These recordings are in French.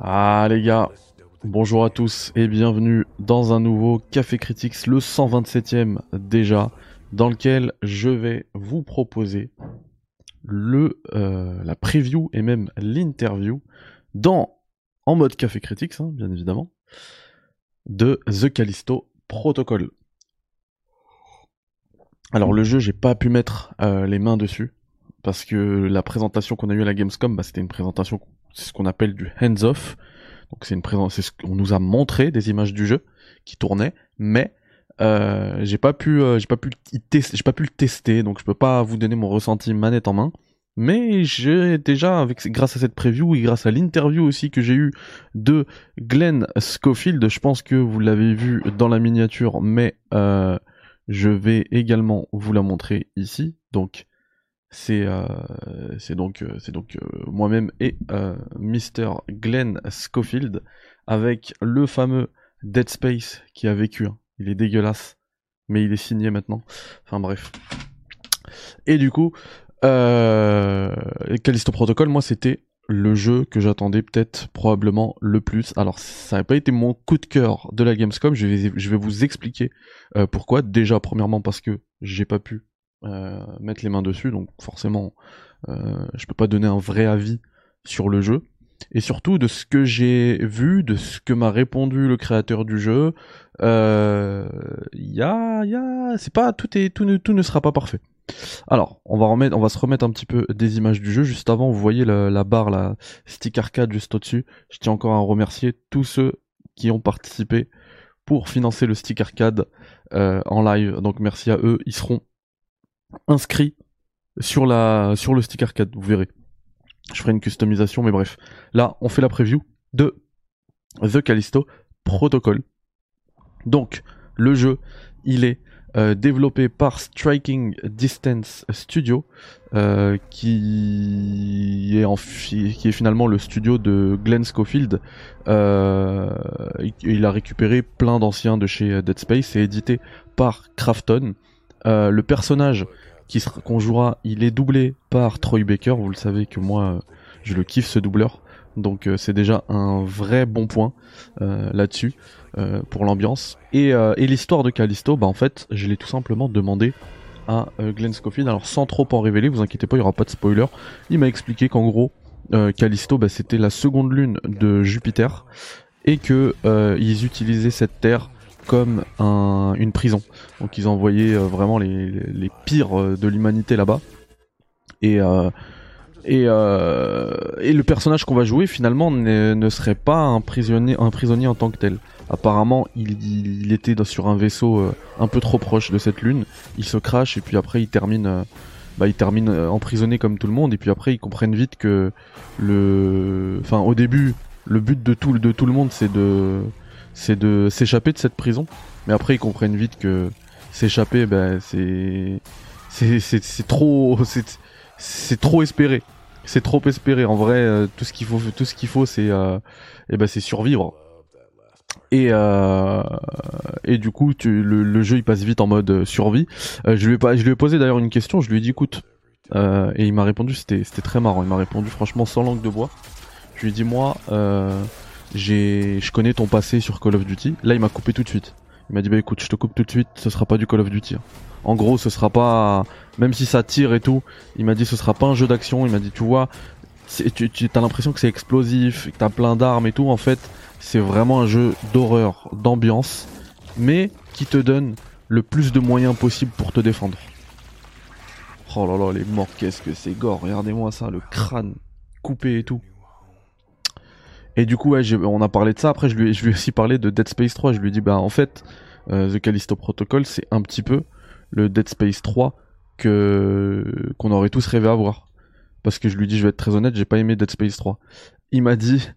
Ah les gars, bonjour à tous et bienvenue dans un nouveau Café Critics, le 127e déjà, dans lequel je vais vous proposer le, euh, la preview et même l'interview dans, en mode Café Critics, hein, bien évidemment, de The Callisto Protocol. Alors le jeu, j'ai pas pu mettre euh, les mains dessus parce que la présentation qu'on a eue à la Gamescom, bah, c'était une présentation, c'est ce qu'on appelle du hands-off. Donc c'est une ce qu'on nous a montré des images du jeu qui tournaient, mais euh, j'ai pas pu, euh, j'ai pas pu, j'ai pas pu le tester, donc je peux pas vous donner mon ressenti manette en main. Mais j'ai déjà, grâce à cette preview et grâce à l'interview aussi que j'ai eu de Glenn Schofield, je pense que vous l'avez vu dans la miniature, mais euh, je vais également vous la montrer ici. Donc c'est euh, c'est donc euh, euh, moi-même et Mr Glenn Schofield avec le fameux Dead Space qui a vécu. hein. Il est dégueulasse, mais il est signé maintenant. Enfin bref. Et du coup, euh, Callisto Protocol, moi c'était le jeu que j'attendais peut-être probablement le plus. Alors ça n'a pas été mon coup de cœur de la Gamescom, je vais, vous expliquer pourquoi. Déjà premièrement parce que j'ai pas pu mettre les mains dessus, donc forcément euh, je peux pas donner un vrai avis sur le jeu. Et surtout de ce que j'ai vu, de ce que m'a répondu le créateur du jeu, euh, y c'est pas tout est tout ne, tout ne sera pas parfait. Alors, on va remettre, on va se remettre un petit peu des images du jeu. Juste avant, vous voyez la, la barre, la stick arcade juste au-dessus. Je tiens encore à remercier tous ceux qui ont participé pour financer le stick arcade euh, en live. Donc merci à eux. Ils seront inscrits sur la sur le stick arcade. Vous verrez. Je ferai une customisation, mais bref. Là, on fait la preview de The Callisto Protocol. Donc, le jeu, il est euh, développé par Striking Distance Studio, euh, qui est finalement le studio de Glenn Schofield. Euh, il- a récupéré plein d'anciens de chez Dead Space et édité par Krafton. Euh, le personnage qui sera- qu'on jouera, il est doublé par Troy Baker. Vous le savez que moi, euh, je le kiffe ce doubleur. Donc euh, c'est déjà un vrai bon point là-dessus pour l'ambiance. Et, l'histoire de Callisto, bah en fait, je l'ai tout simplement demandé à Glenn Scofield. Alors sans trop en révéler, vous inquiétez pas, il y aura pas de spoiler. Il m'a expliqué qu'en gros, Callisto, bah, c'était la seconde lune de Jupiter et que ils utilisaient cette terre comme un, une prison. Donc ils envoyaient euh, vraiment les, les, pires euh, de l'humanité là-bas. Et euh, et, euh, et le personnage qu'on va jouer finalement ne, serait pas un prisonnier, en tant que tel. Apparemment, il, était sur un vaisseau un peu trop proche de cette lune. Il se crache et puis après il termine, bah, il termine euh, emprisonné comme tout le monde. Et puis après ils comprennent vite que le, enfin au début, le but de tout, de tout le monde c'est de, c'est de s'échapper de cette prison. Mais après ils comprennent vite que s'échapper, ben c'est, c'est, c'est, trop, c'est, c'est trop espéré. C'est trop espéré. En vrai, euh, tout ce qu'il faut, tout ce qu'il faut, c'est, euh, eh ben, c'est survivre. Et euh, et du coup, tu, le, le jeu il passe vite en mode euh, survie. Euh, je lui ai pas, je lui ai posé d'ailleurs une question. Je lui ai dit, écoute, euh, et il m'a répondu, c'était, c'était très marrant. Il m'a répondu franchement sans langue de bois. Je lui ai dit, moi, je connais ton passé sur Call of Duty. Là, il m'a coupé tout de suite. Il m'a dit, bah écoute, je te coupe tout de suite. Ce sera pas du Call of Duty. hein. En gros, ce sera pas, même si ça tire et tout. Il m'a dit, ce sera pas un jeu d'action. Il m'a dit, tu vois, tu as l'impression que c'est explosif, que t'as plein d'armes et tout. En fait, c'est vraiment un jeu d'horreur, d'ambiance, mais qui te donne le plus de moyens possible pour te défendre. Oh là là, les morts, qu'est-ce que c'est gore. Regardez-moi ça, le crâne coupé et tout. Et du coup, ouais, on a parlé de ça. Après, je lui, ai- aussi parlé de Dead Space 3. Je lui ai dit, bah en fait, euh, The Callisto Protocol, c'est un petit peu le Dead Space 3 que qu'on aurait tous rêvé avoir. Parce que je lui dis, je vais être très honnête, j'ai pas aimé Dead Space 3. Il m'a dit,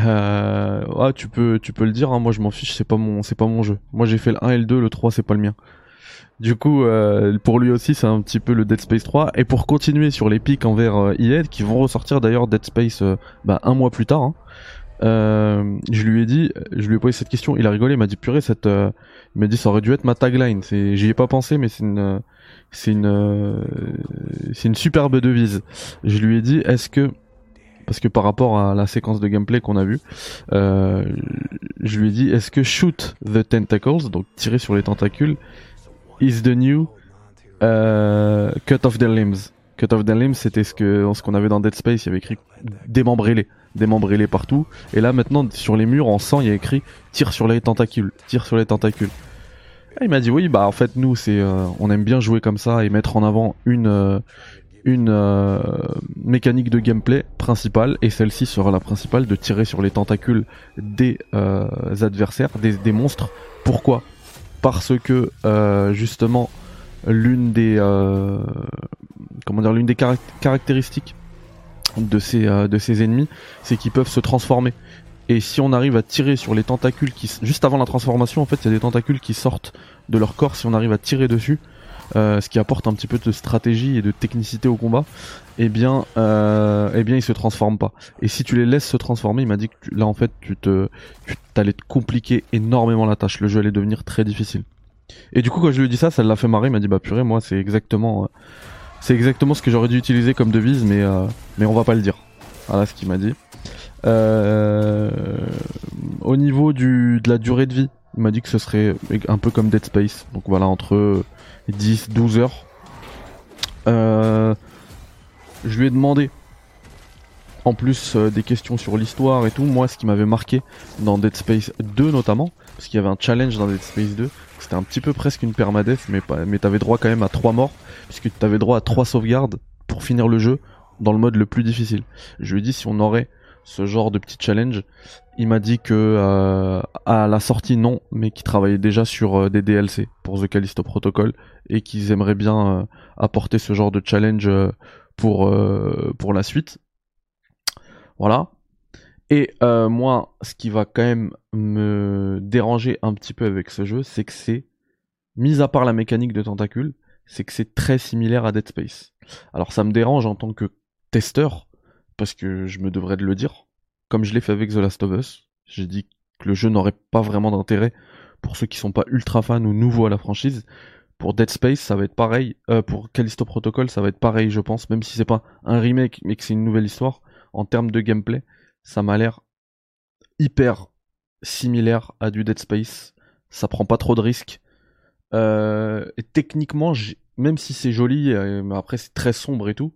euh, ah, tu peux, tu peux le dire, hein, moi je m'en fiche, c'est pas mon, pas mon jeu. Moi j'ai fait le 1 et le 2, le 3 c'est pas le mien. Du coup, euh, pour lui aussi, c'est un petit peu le Dead Space 3. Et pour continuer sur les pics envers euh, EA, qui vont ressortir d'ailleurs Dead Space bah, un mois plus tard, hein, euh, je lui ai dit, je lui ai posé cette question, il a rigolé, il m'a dit purée, cette, euh, il m'a dit ça aurait dû être ma tagline. C'est, j'y ai pas pensé, mais c'est une, c'est une, euh, c'est une superbe devise. Je lui ai dit, est-ce que, parce que par rapport à la séquence de gameplay qu'on a vu, euh, je lui ai dit, est-ce que shoot the tentacles, donc tirer sur les tentacules, is the new euh, cut off their limbs? Cut off their limbs, c'était ce qu'on avait dans Dead Space, il y avait écrit démembrez-les, démembrez-les partout. Et là maintenant sur les murs en sang, il y a écrit tire sur les tentacules, tire sur les tentacules. Il m'a dit oui, bah en fait nous c'est euh, on aime bien jouer comme ça et mettre en avant une euh, euh, mécanique de gameplay principale et celle-ci sera la principale de tirer sur les tentacules des adversaires, des monstres. Pourquoi? Parce que justement l'une des euh, comment dire l'une des caractéristiques de ces euh, de ces ennemis, c'est qu'ils peuvent se transformer. Et si on arrive à tirer sur les tentacules qui juste avant la transformation, en fait, il y a des tentacules qui sortent de leur corps. Si on arrive à tirer dessus, euh, ce qui apporte un petit peu de stratégie et de technicité au combat, eh bien, euh, eh bien, ils se transforment pas. Et si tu les laisses se transformer, il m'a dit que là, en fait, tu te, tu allais te compliquer énormément la tâche. Le jeu allait devenir très difficile. Et du coup, quand je lui ai dit ça, ça l'a fait marrer. Il m'a dit, bah purée, moi, c'est exactement, euh, c'est exactement ce que j'aurais dû utiliser comme devise, mais, euh, mais on va pas le dire. Voilà ce qu'il m'a dit. Euh, au niveau du, de la durée de vie, il m'a dit que ce serait un peu comme Dead Space. Donc voilà, entre 10, 12 heures. Euh, je lui ai demandé, en plus des questions sur l'histoire et tout, moi ce qui m'avait marqué dans Dead Space 2 notamment, parce qu'il y avait un challenge dans Dead Space 2, c'était un petit peu presque une permadeath, mais, mais t'avais droit quand même à 3 morts, puisque t'avais droit à 3 sauvegardes pour finir le jeu dans le mode le plus difficile. Je lui ai dit si on aurait ce genre de petit challenge, il m'a dit que euh, à la sortie non, mais qu'il travaillait déjà sur euh, des DLC pour The Callisto Protocol et qu'ils aimeraient bien euh, apporter ce genre de challenge pour la suite. Voilà. Et euh, moi, ce qui va quand même me déranger un petit peu avec ce jeu, c'est que c'est, mis à part la mécanique de tentacules, c'est que c'est très similaire à Dead Space. Alors ça me dérange en tant que testeur, parce que je me devrais de le dire, comme je l'ai fait avec The Last of Us. J'ai dit que le jeu n'aurait pas vraiment d'intérêt pour ceux qui sont pas ultra fans ou nouveaux à la franchise. Pour Dead Space, ça va être pareil. Euh, pour Callisto Protocol, ça va être pareil, je pense, même si c'est pas un remake, mais que c'est une nouvelle histoire en termes de gameplay ça m'a l'air hyper similaire à du Dead Space. Ça prend pas trop de risques. Euh, et techniquement, même si c'est joli, euh, après c'est très sombre et tout,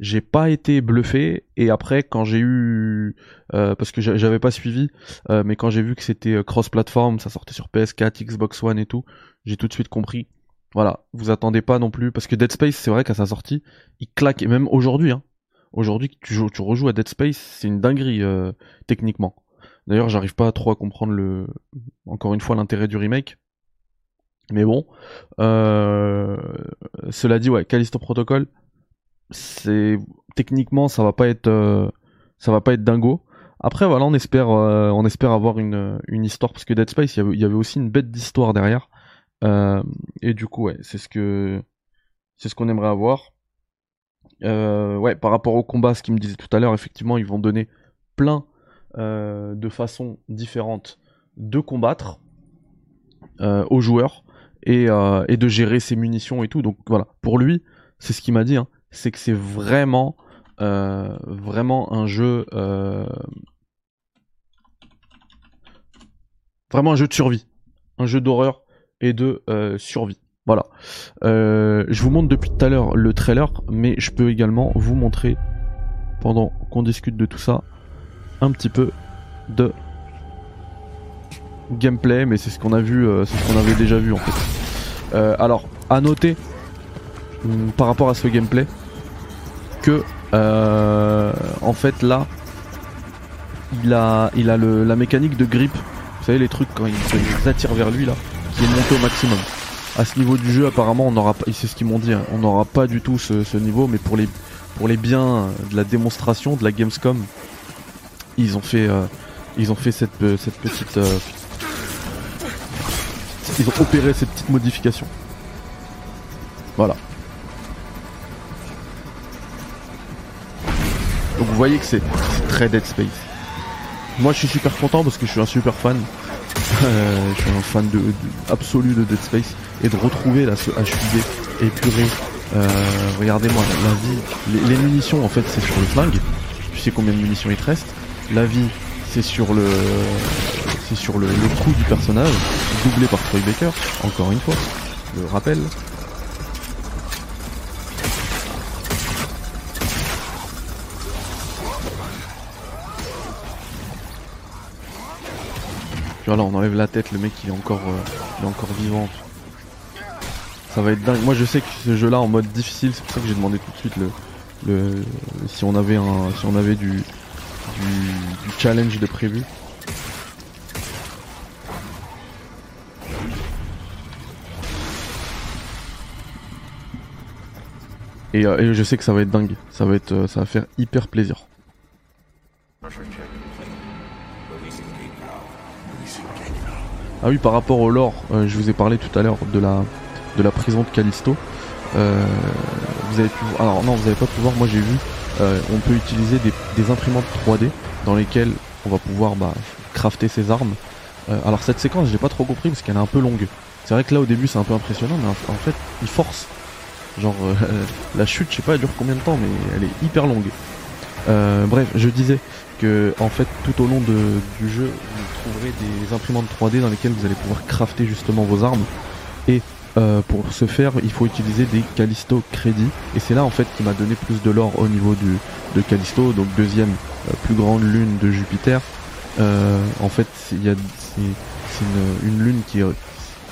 j'ai pas été bluffé. Et après, quand j'ai eu, euh, parce que j'avais pas suivi, mais quand j'ai vu que c'était cross-platform, ça sortait sur PS4, Xbox One et tout, j'ai tout de suite compris. Voilà, vous attendez pas non plus, parce que Dead Space, c'est vrai qu'à sa sortie, il claque, et même aujourd'hui, hein, Aujourd'hui, tu, tu rejoues à Dead Space, c'est une dinguerie euh, techniquement. D'ailleurs, j'arrive pas trop à comprendre le, encore une fois, l'intérêt du remake. Mais bon, euh, cela dit, ouais, Callisto Protocol, c'est techniquement, ça va pas être, euh, ça va pas être dingo. Après, voilà, on espère, on espère avoir une, une histoire parce que Dead Space, il y avait, aussi une bête d'histoire derrière. et du coup, ouais, c'est ce que, c'est ce qu'on aimerait avoir. Euh, par rapport au combat, ce qu'il me disait tout à l'heure, effectivement, ils vont donner plein euh, de façons différentes de combattre euh, aux joueurs et, et, de gérer ses munitions et tout. Donc voilà, pour lui, c'est ce qu'il m'a dit, hein, c'est que c'est vraiment, vraiment un jeu, vraiment un jeu de survie, un jeu d'horreur et de survie. Voilà. Euh, je vous montre depuis tout à l'heure le trailer, mais je peux également vous montrer, pendant qu'on discute de tout ça, un petit peu de gameplay, mais c'est ce qu'on a vu, euh, c'est ce qu'on avait déjà vu en fait. Euh, alors, à noter, hum, par rapport à ce gameplay, que en fait là, il a, le, la mécanique de grip. Vous savez les trucs quand il s'attire vers lui là, qui est monté au maximum à ce niveau du jeu, apparemment, on n'aura pas, c'est ce qu'ils m'ont dit, hein, on n'aura pas du tout ce, niveau, mais pour les, pour les biens de la démonstration, de la Gamescom, ils ont fait, euh, ils ont fait cette, euh, cette petite, euh, ils ont opéré cette petite modification. Voilà. Donc vous voyez que c'est très Dead Space. Moi je suis super content parce que je suis un super fan. Euh, je suis un fan absolu de Dead Space et de retrouver là ce HUD épuré. Euh, Regardez-moi la vie, les, munitions en fait c'est sur le flingue. Tu sais combien de munitions il te reste. La vie c'est sur le c'est sur le, le coup du personnage, doublé par Troy Baker, encore une fois, le rappel. Voilà, on enlève la tête, le mec il est encore, euh, il est encore vivant. Ça va être dingue. Moi je sais que ce jeu là en mode difficile, c'est pour ça que j'ai demandé tout de suite le, le si on avait un si on avait du, du, du challenge de prévu. Et, euh, et, je sais que ça va être dingue, ça va être, euh, ça va faire hyper plaisir. Ah oui, par rapport au lore, euh, je vous ai parlé tout à l'heure de la, de la prison de Callisto. Euh, vous avez pu, alors non, vous avez pas pu voir. Moi, j'ai vu. Euh, on peut utiliser des, imprimantes 3D dans lesquelles on va pouvoir bah, crafter ses armes. alors cette séquence, j'ai pas trop compris parce qu'elle est un peu longue. C'est vrai que là, au début, c'est un peu impressionnant, mais en, fait, il force. Genre la chute, je sais pas, elle dure combien de temps, mais elle est hyper longue. Bref, je disais en fait tout au long du jeu vous trouverez des imprimantes 3D dans lesquelles vous allez pouvoir crafter justement vos armes. Et euh, pour ce faire il faut utiliser des Callisto crédits et c'est là en fait qui m'a donné plus de l'or au niveau du, de Callisto. Donc deuxième euh, plus grande lune de Jupiter. Euh, en fait il y a c'est une, une, lune qui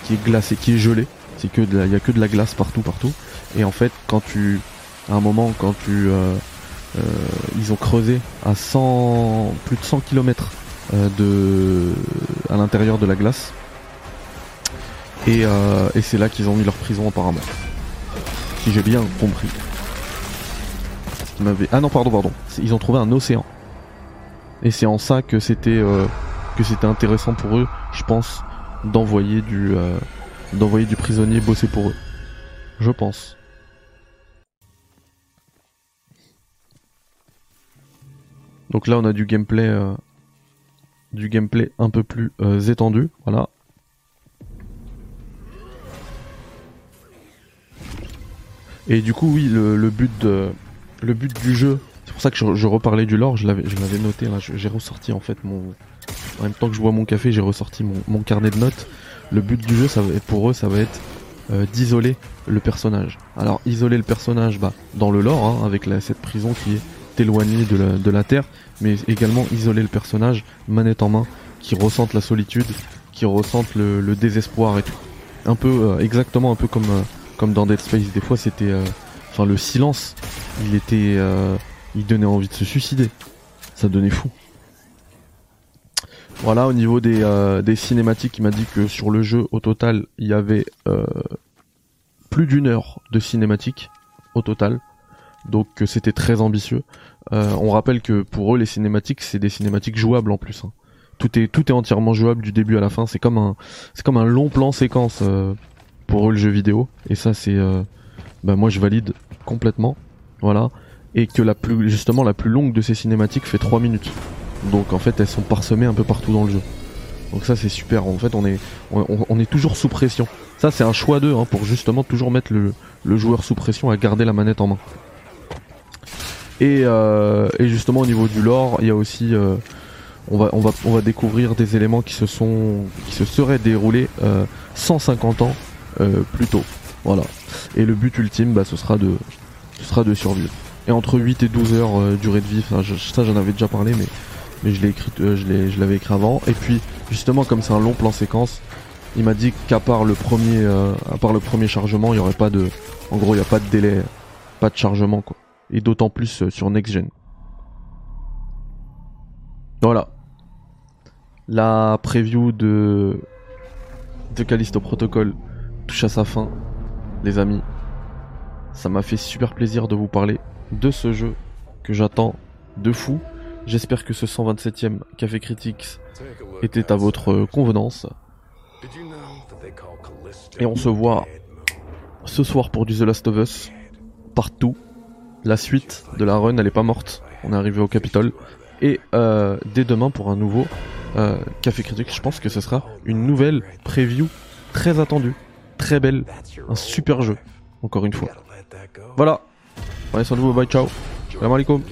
qui est glacée qui est gelée. C'est que il y a que de la glace partout partout. Et en fait quand tu à un moment quand tu euh, ils ont creusé à 100, plus de 100 km euh, de, à l'intérieur de la glace. Et, euh, et c'est là qu'ils ont mis leur prison apparemment. Si j'ai bien compris. Ah non, pardon, pardon. Ils ont trouvé un océan. Et c'est en ça que c'était que c'était intéressant pour eux, je pense, d'envoyer du d'envoyer du prisonnier bosser pour eux. Je pense. Donc là on a du gameplay euh, du gameplay un peu plus euh, étendu, voilà. Et du coup oui le, but de le but du jeu, c'est pour ça que je, reparlais du lore, je l'avais noté là, j'ai ressorti en fait mon en même temps que je bois mon café, j'ai ressorti mon, carnet de notes. Le but du jeu pour eux ça va être euh, d'isoler le personnage. Alors isoler le personnage bah, dans le lore hein, avec cette prison qui est éloigné de la, Terre, mais également isoler le personnage, manette en main, qui ressente la solitude, qui ressente le, désespoir et tout. Un peu, euh, exactement un peu comme, euh, comme dans Dead Space. Des fois, c'était, euh, enfin, le silence, il était, il donnait envie de se suicider. Ça donnait fou. Voilà, au niveau des, des cinématiques, il m'a dit que sur le jeu, au total, il y avait plus d'une heure de cinématiques au total. Donc c'était très ambitieux. Euh, on rappelle que pour eux les cinématiques c'est des cinématiques jouables en plus. Hein. Tout est tout est entièrement jouable du début à la fin. C'est comme un c'est comme un long plan séquence euh, pour eux le jeu vidéo. Et ça c'est euh, bah moi je valide complètement. Voilà. Et que la plus justement la plus longue de ces cinématiques fait 3 minutes. Donc en fait elles sont parsemées un peu partout dans le jeu. Donc ça c'est super. En fait on est on, est toujours sous pression. Ça c'est un choix d'eux hein, pour justement toujours mettre le, le joueur sous pression à garder la manette en main. Euh, et, justement au niveau du lore, il y a aussi euh, on va on va on va découvrir des éléments qui se sont qui se seraient déroulés 150 euh, ans plus tôt. Voilà. Et le but ultime bah ce sera de ce sera de survivre. Et entre 8 et 12 heures durée de vie, ça j'en avais déjà parlé mais mais je l'ai écrit je l'avais écrit avant et puis justement comme c'est un long plan séquence, il m'a dit qu'à part le premier à part le premier chargement, il y aurait pas de en gros, il y a pas de délai, pas de chargement quoi et d'autant plus euh, sur Next Gen. Voilà. La preview de de Callisto Protocol touche à sa fin, les amis. Ça m'a fait super plaisir de vous parler de ce jeu que j'attends de fou. J'espère que ce 127e Café Critics était à votre convenance. Et on se voit ce soir pour du The Last of Us partout la suite de la run, elle est pas morte. On est arrivé au Capitole. et euh, dès demain pour un nouveau euh, Café Critique. Je pense que ce sera une nouvelle preview très attendue, très belle, un super jeu, encore une fois. Voilà, prenez soin de vous, bye ciao, salam alaikum.